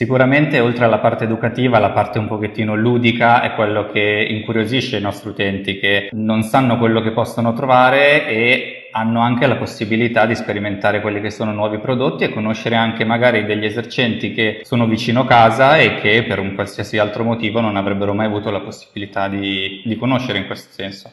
Sicuramente oltre alla parte educativa, la parte un pochettino ludica è quello che incuriosisce i nostri utenti che non sanno quello che possono trovare e hanno anche la possibilità di sperimentare quelli che sono nuovi prodotti e conoscere anche magari degli esercenti che sono vicino casa e che per un qualsiasi altro motivo non avrebbero mai avuto la possibilità di, di conoscere in questo senso.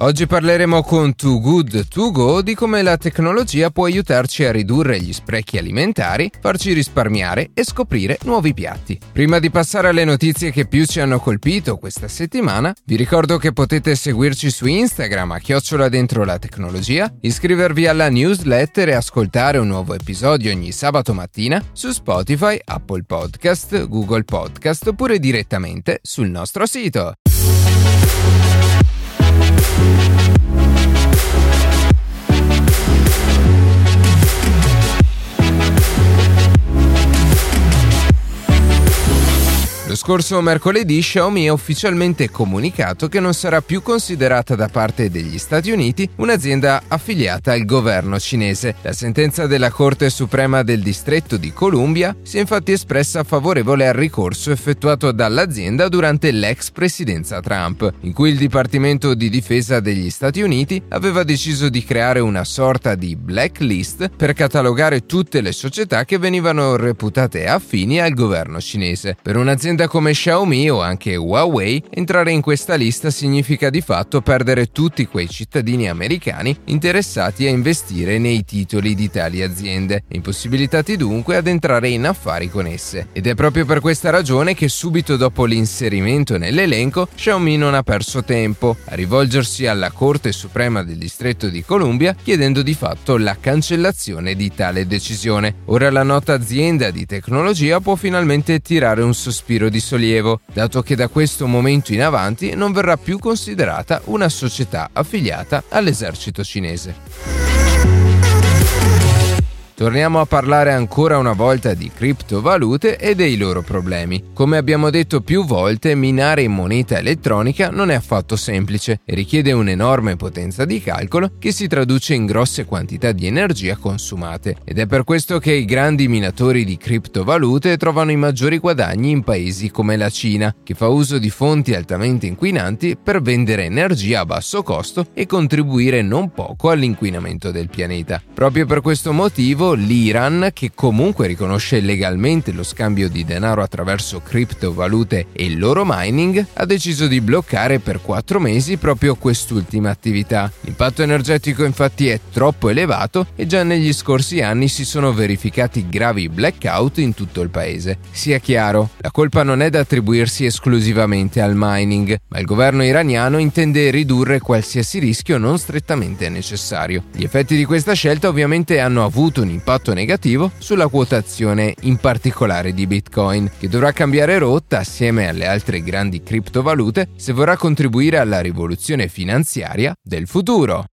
Oggi parleremo con Too Good To Go di come la tecnologia può aiutarci a ridurre gli sprechi alimentari, farci risparmiare e scoprire nuovi piatti. Prima di passare alle notizie che più ci hanno colpito questa settimana, vi ricordo che potete seguirci su Instagram a chiocciola dentro la tecnologia, iscrivervi alla newsletter e ascoltare un nuovo episodio ogni sabato mattina su Spotify, Apple Podcast, Google Podcast oppure direttamente sul nostro sito. Scorso mercoledì Xiaomi ha ufficialmente comunicato che non sarà più considerata da parte degli Stati Uniti un'azienda affiliata al governo cinese. La sentenza della Corte Suprema del Distretto di Columbia si è infatti espressa favorevole al ricorso effettuato dall'azienda durante l'ex presidenza Trump, in cui il Dipartimento di Difesa degli Stati Uniti aveva deciso di creare una sorta di blacklist per catalogare tutte le società che venivano reputate affini al governo cinese. Per un'azienda come Xiaomi o anche Huawei, entrare in questa lista significa di fatto perdere tutti quei cittadini americani interessati a investire nei titoli di tali aziende, impossibilitati dunque ad entrare in affari con esse. Ed è proprio per questa ragione che subito dopo l'inserimento nell'elenco, Xiaomi non ha perso tempo a rivolgersi alla Corte Suprema del Distretto di Columbia chiedendo di fatto la cancellazione di tale decisione. Ora la nota azienda di tecnologia può finalmente tirare un sospiro di sollievo, dato che da questo momento in avanti non verrà più considerata una società affiliata all'esercito cinese. Torniamo a parlare ancora una volta di criptovalute e dei loro problemi. Come abbiamo detto più volte, minare in moneta elettronica non è affatto semplice e richiede un'enorme potenza di calcolo che si traduce in grosse quantità di energia consumate. Ed è per questo che i grandi minatori di criptovalute trovano i maggiori guadagni in paesi come la Cina, che fa uso di fonti altamente inquinanti per vendere energia a basso costo e contribuire non poco all'inquinamento del pianeta. Proprio per questo motivo l'Iran, che comunque riconosce legalmente lo scambio di denaro attraverso criptovalute e il loro mining, ha deciso di bloccare per quattro mesi proprio quest'ultima attività. L'impatto energetico infatti è troppo elevato e già negli scorsi anni si sono verificati gravi blackout in tutto il paese. Sia chiaro, la colpa non è da attribuirsi esclusivamente al mining, ma il governo iraniano intende ridurre qualsiasi rischio non strettamente necessario. Gli effetti di questa scelta ovviamente hanno avuto un negativo sulla quotazione in particolare di Bitcoin, che dovrà cambiare rotta assieme alle altre grandi criptovalute se vorrà contribuire alla rivoluzione finanziaria del futuro.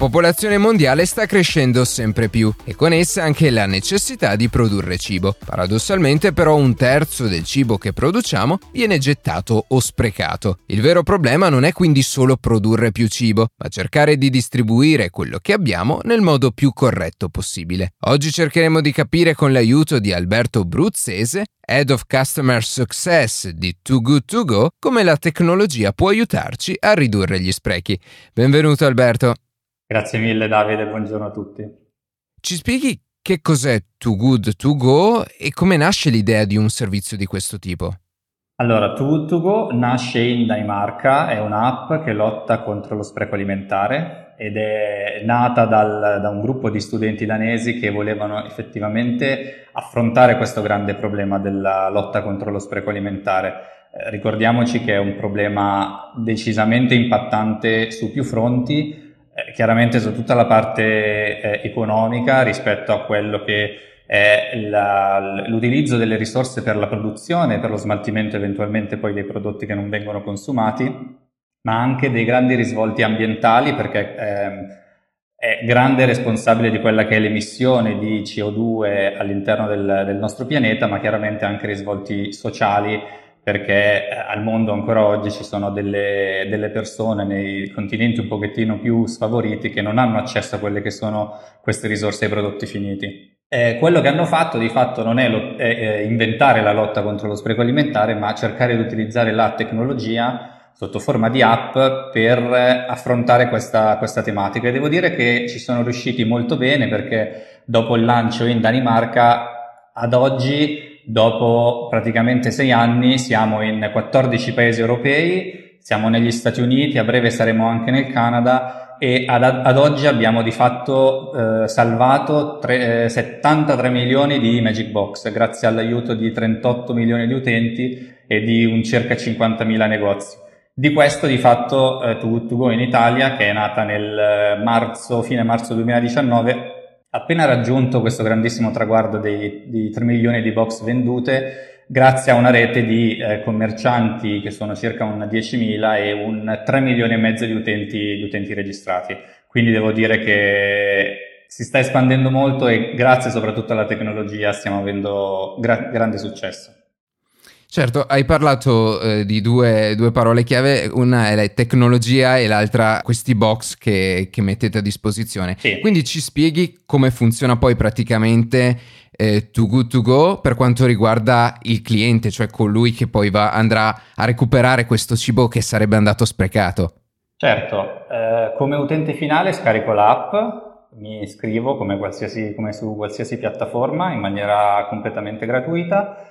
Popolazione mondiale sta crescendo sempre più e con essa anche la necessità di produrre cibo. Paradossalmente però un terzo del cibo che produciamo viene gettato o sprecato. Il vero problema non è quindi solo produrre più cibo, ma cercare di distribuire quello che abbiamo nel modo più corretto possibile. Oggi cercheremo di capire con l'aiuto di Alberto Bruzzese Head of Customer Success di Too Good To Go, come la tecnologia può aiutarci a ridurre gli sprechi. Benvenuto Alberto. Grazie mille Davide, buongiorno a tutti. Ci spieghi che cos'è Too Good To Go e come nasce l'idea di un servizio di questo tipo? Allora, Too Good To Go nasce in Danimarca, è un'app che lotta contro lo spreco alimentare ed è nata dal, da un gruppo di studenti danesi che volevano effettivamente affrontare questo grande problema della lotta contro lo spreco alimentare. Eh, ricordiamoci che è un problema decisamente impattante su più fronti, eh, chiaramente su tutta la parte eh, economica rispetto a quello che è la, l'utilizzo delle risorse per la produzione, per lo smaltimento eventualmente poi dei prodotti che non vengono consumati, ma anche dei grandi risvolti ambientali perché eh, è grande responsabile di quella che è l'emissione di CO2 all'interno del, del nostro pianeta, ma chiaramente anche risvolti sociali perché eh, al mondo ancora oggi ci sono delle, delle, persone nei continenti un pochettino più sfavoriti che non hanno accesso a quelle che sono queste risorse ai prodotti finiti. Eh, quello che hanno fatto di fatto non è, lo, è, è inventare la lotta contro lo spreco alimentare, ma cercare di utilizzare la tecnologia sotto forma di app per affrontare questa, questa tematica e devo dire che ci sono riusciti molto bene perché dopo il lancio in Danimarca ad oggi, dopo praticamente sei anni, siamo in 14 paesi europei, siamo negli Stati Uniti, a breve saremo anche nel Canada e ad, ad oggi abbiamo di fatto eh, salvato tre, eh, 73 milioni di Magic Box grazie all'aiuto di 38 milioni di utenti e di un circa 50.000 negozi. Di questo di fatto eh, To in Italia, che è nata nel eh, marzo, fine marzo 2019, ha appena raggiunto questo grandissimo traguardo dei, di 3 milioni di box vendute grazie a una rete di eh, commercianti che sono circa un 10.000 e un 3 milioni e mezzo di utenti, di utenti registrati. Quindi devo dire che si sta espandendo molto e grazie soprattutto alla tecnologia stiamo avendo gra- grande successo. Certo, hai parlato eh, di due, due, parole chiave, una è la tecnologia e l'altra questi box che, che mettete a disposizione. Sì. Quindi ci spieghi come funziona poi praticamente eh, Too Good To Go per quanto riguarda il cliente, cioè colui che poi va, andrà a recuperare questo cibo che sarebbe andato sprecato. Certo, eh, come utente finale scarico l'app, mi iscrivo come, come su qualsiasi piattaforma in maniera completamente gratuita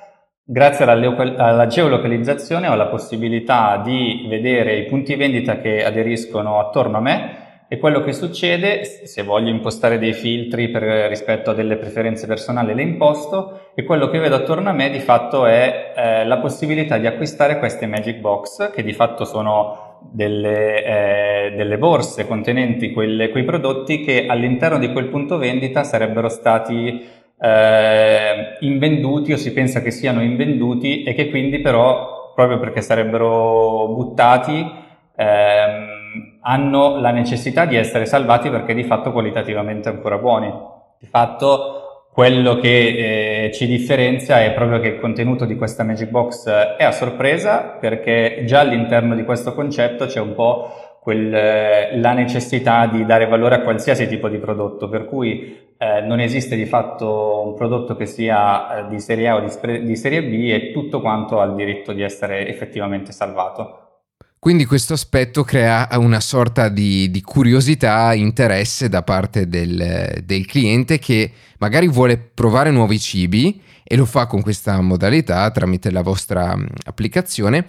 Grazie alla, geolocalizzazione ho la possibilità di vedere i punti vendita che aderiscono attorno a me e quello che succede, se voglio impostare dei filtri per, rispetto a delle preferenze personali, le imposto e quello che vedo attorno a me di fatto è eh, la possibilità di acquistare queste Magic Box che di fatto sono delle, eh, delle borse contenenti quelle, quei prodotti che all'interno di quel punto vendita sarebbero stati eh, invenduti o si pensa che siano invenduti e che quindi però, proprio perché sarebbero buttati, ehm, hanno la necessità di essere salvati perché di fatto qualitativamente ancora buoni. Di fatto quello che eh, ci differenzia è proprio che il contenuto di questa Magic Box è a sorpresa perché già all'interno di questo concetto c'è un po' quel, la necessità di dare valore a qualsiasi tipo di prodotto, per cui eh, non esiste di fatto un prodotto che sia eh, di serie A o di, di, serie B e tutto quanto ha il diritto di essere effettivamente salvato. Quindi questo aspetto crea una sorta di, di curiosità, interesse da parte del, del cliente che magari vuole provare nuovi cibi e lo fa con questa modalità tramite la vostra applicazione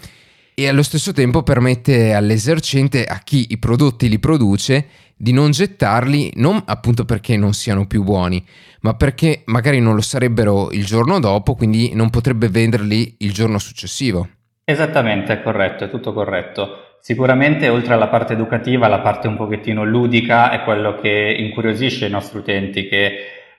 e allo stesso tempo permette all'esercente, a chi i prodotti li produce, di non gettarli non appunto perché non siano più buoni, ma perché magari non lo sarebbero il giorno dopo, quindi non potrebbe venderli il giorno successivo. Esattamente, è corretto, è tutto corretto. Sicuramente oltre alla parte educativa, la parte un pochettino ludica è quello che incuriosisce i nostri utenti che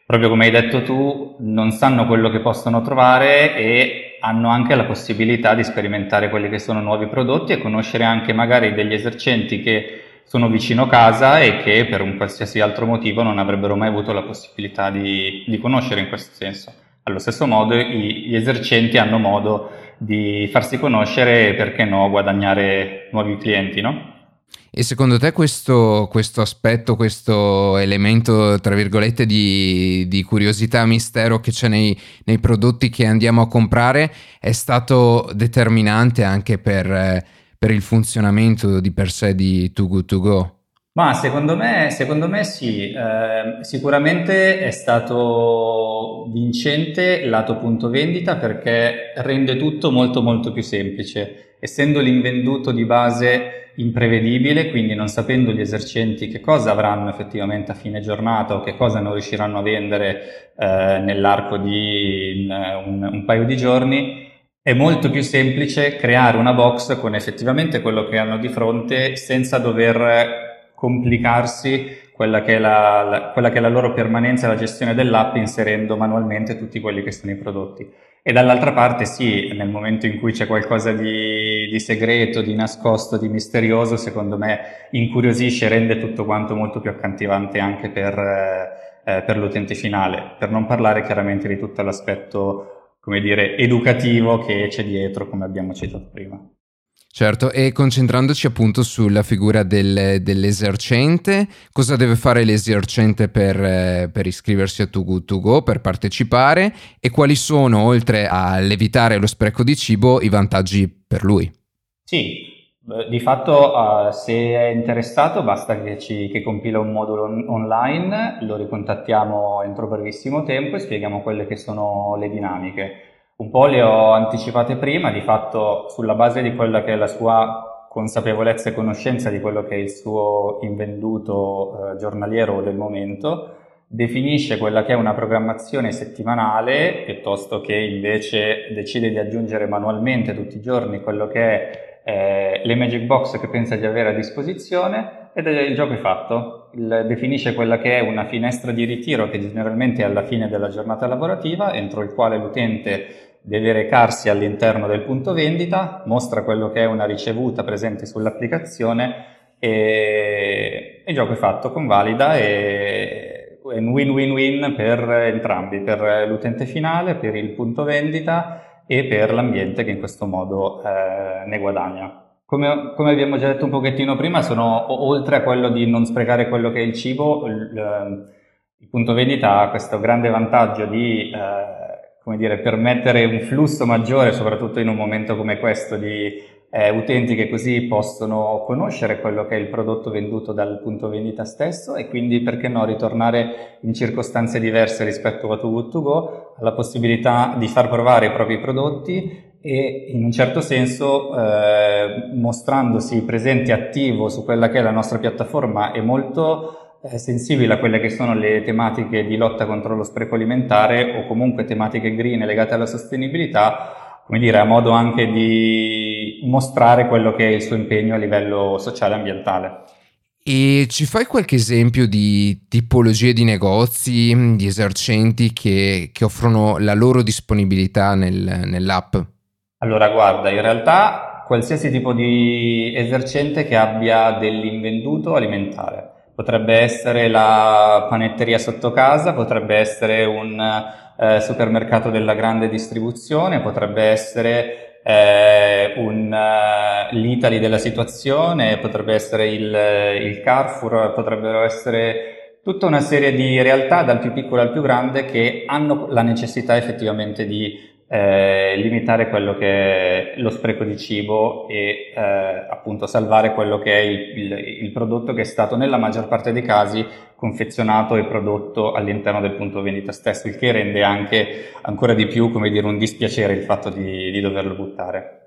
proprio come hai detto tu non sanno quello che possono trovare e hanno anche la possibilità di sperimentare quelli che sono nuovi prodotti e conoscere anche magari degli esercenti che sono vicino casa e che per un qualsiasi altro motivo non avrebbero mai avuto la possibilità di, di conoscere in questo senso. Allo stesso modo gli esercenti hanno modo di farsi conoscere e perché no guadagnare nuovi clienti, no? E secondo te questo, questo, aspetto, questo elemento, tra virgolette, di, di curiosità, mistero che c'è nei, nei, prodotti che andiamo a comprare è stato determinante anche per... Eh, per il funzionamento di per sé di Too Good To Go? Ma secondo me, secondo me sì, eh, sicuramente è stato vincente lato punto vendita perché rende tutto molto molto più semplice. Essendo l'invenduto di base imprevedibile, quindi non sapendo gli esercenti che cosa avranno effettivamente a fine giornata o che cosa non riusciranno a vendere eh, nell'arco di un, un paio di giorni, è molto più semplice creare una box con effettivamente quello che hanno di fronte senza dover complicarsi quella che, la, la, quella che, è la, loro permanenza e la gestione dell'app inserendo manualmente tutti quelli che sono i prodotti. E dall'altra parte sì, nel momento in cui c'è qualcosa di, di segreto, di nascosto, di misterioso, secondo me incuriosisce e rende tutto quanto molto più accattivante anche per, eh, per l'utente finale, per non parlare chiaramente di tutto l'aspetto, come dire, educativo che c'è dietro, come abbiamo citato prima. Certo, e concentrandoci appunto sulla figura del, dell'esercente, cosa deve fare l'esercente per, eh, per, iscriversi a Too Good To Go, per partecipare e quali sono, oltre all'evitare lo spreco di cibo, i vantaggi per lui? Sì, di fatto uh, se è interessato basta che, ci, che compila un modulo on- online, lo ricontattiamo entro brevissimo tempo e spieghiamo quelle che sono le dinamiche. Un po' le ho anticipate prima, di fatto sulla base di quella che è la sua consapevolezza e conoscenza di quello che è il suo invenduto eh, giornaliero del momento, definisce quella che è una programmazione settimanale piuttosto che invece decide di aggiungere manualmente tutti i giorni quello che è eh, le Magic Box che pensa di avere a disposizione ed il gioco è fatto. Il, definisce quella che è una finestra di ritiro che generalmente è alla fine della giornata lavorativa entro il quale l'utente deve recarsi all'interno del punto vendita, mostra quello che è una ricevuta presente sull'applicazione e il gioco è fatto, convalida e è un win-win-win per entrambi, per l'utente finale, per il punto vendita e per l'ambiente che in questo modo eh, ne guadagna. Come, come, abbiamo già detto un pochettino prima, sono oltre a quello di non sprecare quello che è il cibo, il, il punto vendita ha questo grande vantaggio di eh, come dire, permettere un flusso maggiore, soprattutto in un momento come questo, di eh, utenti che così possono conoscere quello che è il prodotto venduto dal punto vendita stesso e quindi perché no ritornare in circostanze diverse rispetto a Too Good To Go, alla possibilità di far provare i propri prodotti e in un certo senso eh, mostrandosi presente e attivo su quella che è la nostra piattaforma è molto sensibile a quelle che sono le tematiche di lotta contro lo spreco alimentare o comunque tematiche green legate alla sostenibilità, come dire, a modo anche di mostrare quello che è il suo impegno a livello sociale e ambientale. E ci fai qualche esempio di tipologie di negozi, di esercenti che, che offrono la loro disponibilità nel, nell'app? Allora, guarda, in realtà qualsiasi tipo di esercente che abbia dell'invenduto alimentare potrebbe essere la panetteria sotto casa, potrebbe essere un eh, supermercato della grande distribuzione, potrebbe essere eh, un, uh, l'Italy della situazione, potrebbe essere il, il Carrefour, potrebbero essere tutta una serie di realtà dal più piccolo al più grande che hanno la necessità effettivamente di eh, limitare quello che è lo spreco di cibo e eh, appunto salvare quello che è il, il, il, prodotto che è stato nella maggior parte dei casi confezionato e prodotto all'interno del punto vendita stesso, il che rende anche ancora di più, come dire, un dispiacere il fatto di, di doverlo buttare.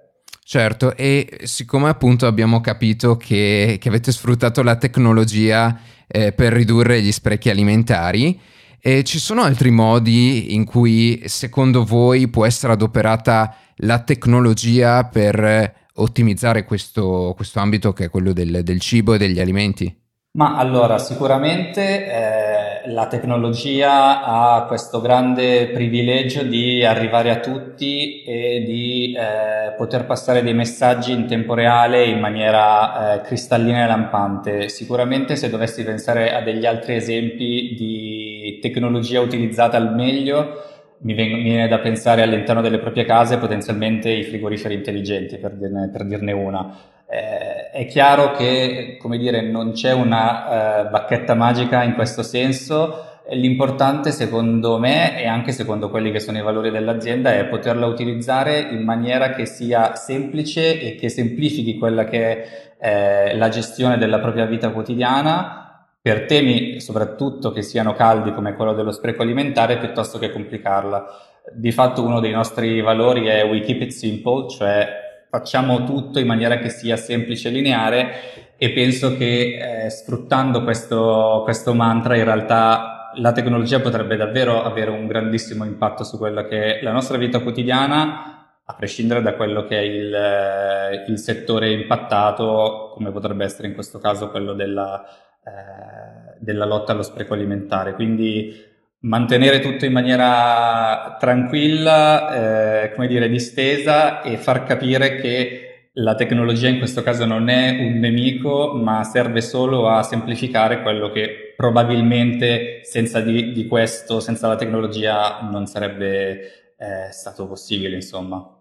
Certo, e siccome appunto abbiamo capito che, che avete sfruttato la tecnologia eh, per ridurre gli sprechi alimentari, e ci sono altri modi in cui secondo voi può essere adoperata la tecnologia per ottimizzare questo, questo ambito che è quello del, del cibo e degli alimenti? Ma allora, sicuramente eh, la tecnologia ha questo grande privilegio di arrivare a tutti e di eh, poter passare dei messaggi in tempo reale in maniera eh, cristallina e lampante. Sicuramente se dovessi pensare a degli altri esempi di tecnologia utilizzata al meglio, mi, viene, mi viene da pensare all'interno delle proprie case potenzialmente i frigoriferi intelligenti, per dirne, per dirne una eh, è chiaro che, come dire, non c'è una eh, bacchetta magica in questo senso. L'importante, secondo me, e anche secondo quelli che sono i valori dell'azienda, è poterla utilizzare in maniera che sia semplice e che semplifichi quella che è eh, la gestione della propria vita quotidiana per temi soprattutto che siano caldi come quello dello spreco alimentare piuttosto che complicarla. Di fatto uno dei nostri valori è we keep it simple, cioè facciamo tutto in maniera che sia semplice e lineare e penso che eh, sfruttando questo, questo mantra in realtà la tecnologia potrebbe davvero avere un grandissimo impatto su quella che è la nostra vita quotidiana a prescindere da quello che è il, il settore impattato, come potrebbe essere in questo caso quello della, eh, della lotta allo spreco alimentare. Quindi mantenere tutto in maniera tranquilla, eh, come dire, distesa e far capire che la tecnologia in questo caso non è un nemico, ma serve solo a semplificare quello che probabilmente senza di, di questo, senza la tecnologia, non sarebbe eh, stato possibile, insomma.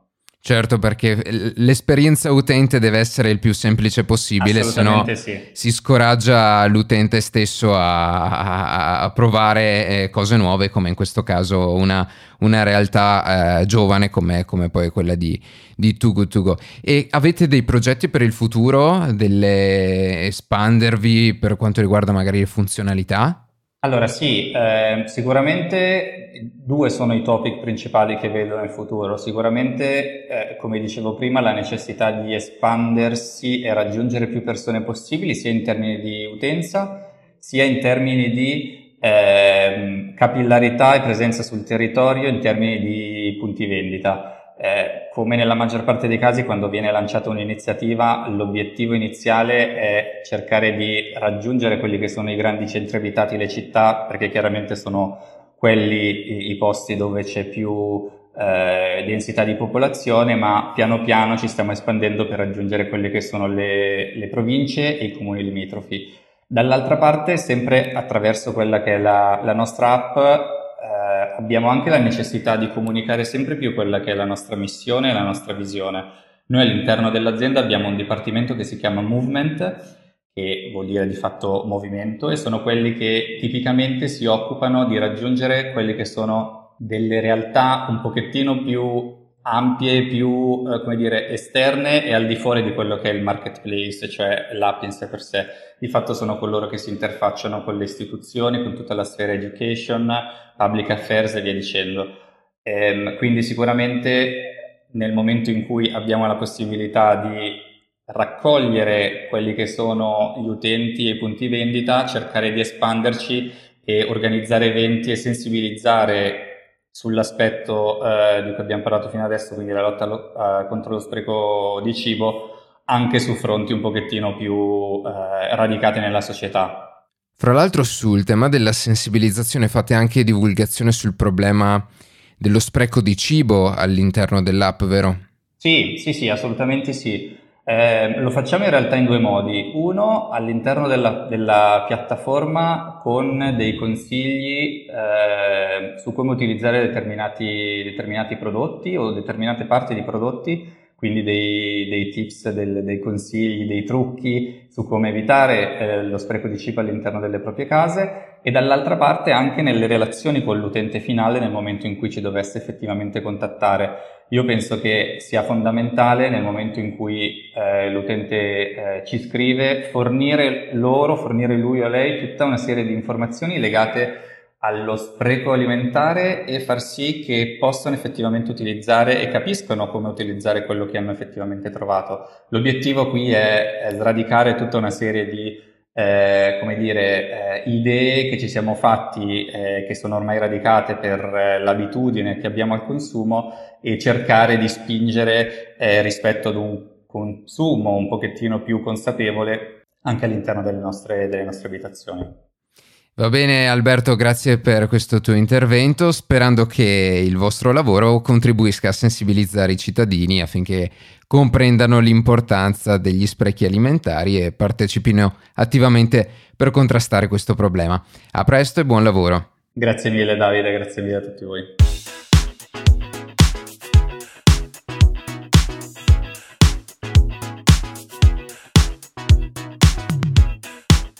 Certo, perché l'esperienza utente deve essere il più semplice possibile, se no sì. si scoraggia l'utente stesso a, a, a provare eh, cose nuove, come in questo caso una, una realtà eh, giovane come, come, poi quella di, di Too Good To Go. E avete dei progetti per il futuro, delle espandervi per quanto riguarda magari le funzionalità? Allora sì, eh, sicuramente due sono i topic principali che vedo nel futuro. Sicuramente, eh, come dicevo prima, la necessità di espandersi e raggiungere più persone possibili, sia in termini di utenza, sia in termini di eh, capillarità e presenza sul territorio, in termini di punti vendita. Eh, come nella maggior parte dei casi, quando viene lanciata un'iniziativa, l'obiettivo iniziale è cercare di raggiungere quelli che sono i grandi centri abitati, le città, perché chiaramente sono quelli i, i posti dove c'è più eh, densità di popolazione, ma piano piano ci stiamo espandendo per raggiungere quelle che sono le, le province e i comuni limitrofi. Dall'altra parte, sempre attraverso quella che è la, la nostra app, abbiamo anche la necessità di comunicare sempre più quella che è la nostra missione e la nostra visione. Noi all'interno dell'azienda abbiamo un dipartimento che si chiama Movement, che vuol dire di fatto movimento, e sono quelli che tipicamente si occupano di raggiungere quelle che sono delle realtà un pochettino più ampie, più, eh, come dire, esterne e al di fuori di quello che è il marketplace, cioè l'app in sé per sé. Di fatto sono coloro che si interfacciano con le istituzioni, con tutta la sfera education, public affairs e via dicendo. Ehm, quindi sicuramente nel momento in cui abbiamo la possibilità di raccogliere quelli che sono gli utenti e i punti vendita, cercare di espanderci e organizzare eventi e sensibilizzare sull'aspetto eh, di cui abbiamo parlato fino adesso, quindi la lotta lo, eh, contro lo spreco di cibo, anche su fronti un pochettino più eh, radicati nella società. Fra l'altro sul tema della sensibilizzazione fate anche divulgazione sul problema dello spreco di cibo all'interno dell'app, vero? Sì, sì, sì, assolutamente sì. Eh, lo facciamo in realtà in due modi. Uno, all'interno della, della piattaforma con dei consigli eh, su come utilizzare determinati, determinati, prodotti o determinate parti di prodotti, quindi dei, dei tips, del, dei consigli, dei trucchi su come evitare eh, lo spreco di cibo all'interno delle proprie case e dall'altra parte anche nelle relazioni con l'utente finale nel momento in cui ci dovesse effettivamente contattare io penso che sia fondamentale nel momento in cui eh, l'utente eh, ci scrive fornire loro, fornire lui o lei tutta una serie di informazioni legate allo spreco alimentare e far sì che possano effettivamente utilizzare e capiscano come utilizzare quello che hanno effettivamente trovato. L'obiettivo qui è, è sradicare tutta una serie di eh, come dire, eh, idee che ci siamo fatti, eh, che sono ormai radicate per eh, l'abitudine che abbiamo al consumo e cercare di spingere eh, rispetto ad un consumo un pochettino più consapevole anche all'interno delle nostre, delle nostre abitazioni. Va bene Alberto, grazie per questo tuo intervento, sperando che il vostro lavoro contribuisca a sensibilizzare i cittadini affinché comprendano l'importanza degli sprechi alimentari e partecipino attivamente per contrastare questo problema. A presto e buon lavoro. Grazie mille Davide, grazie mille a tutti voi.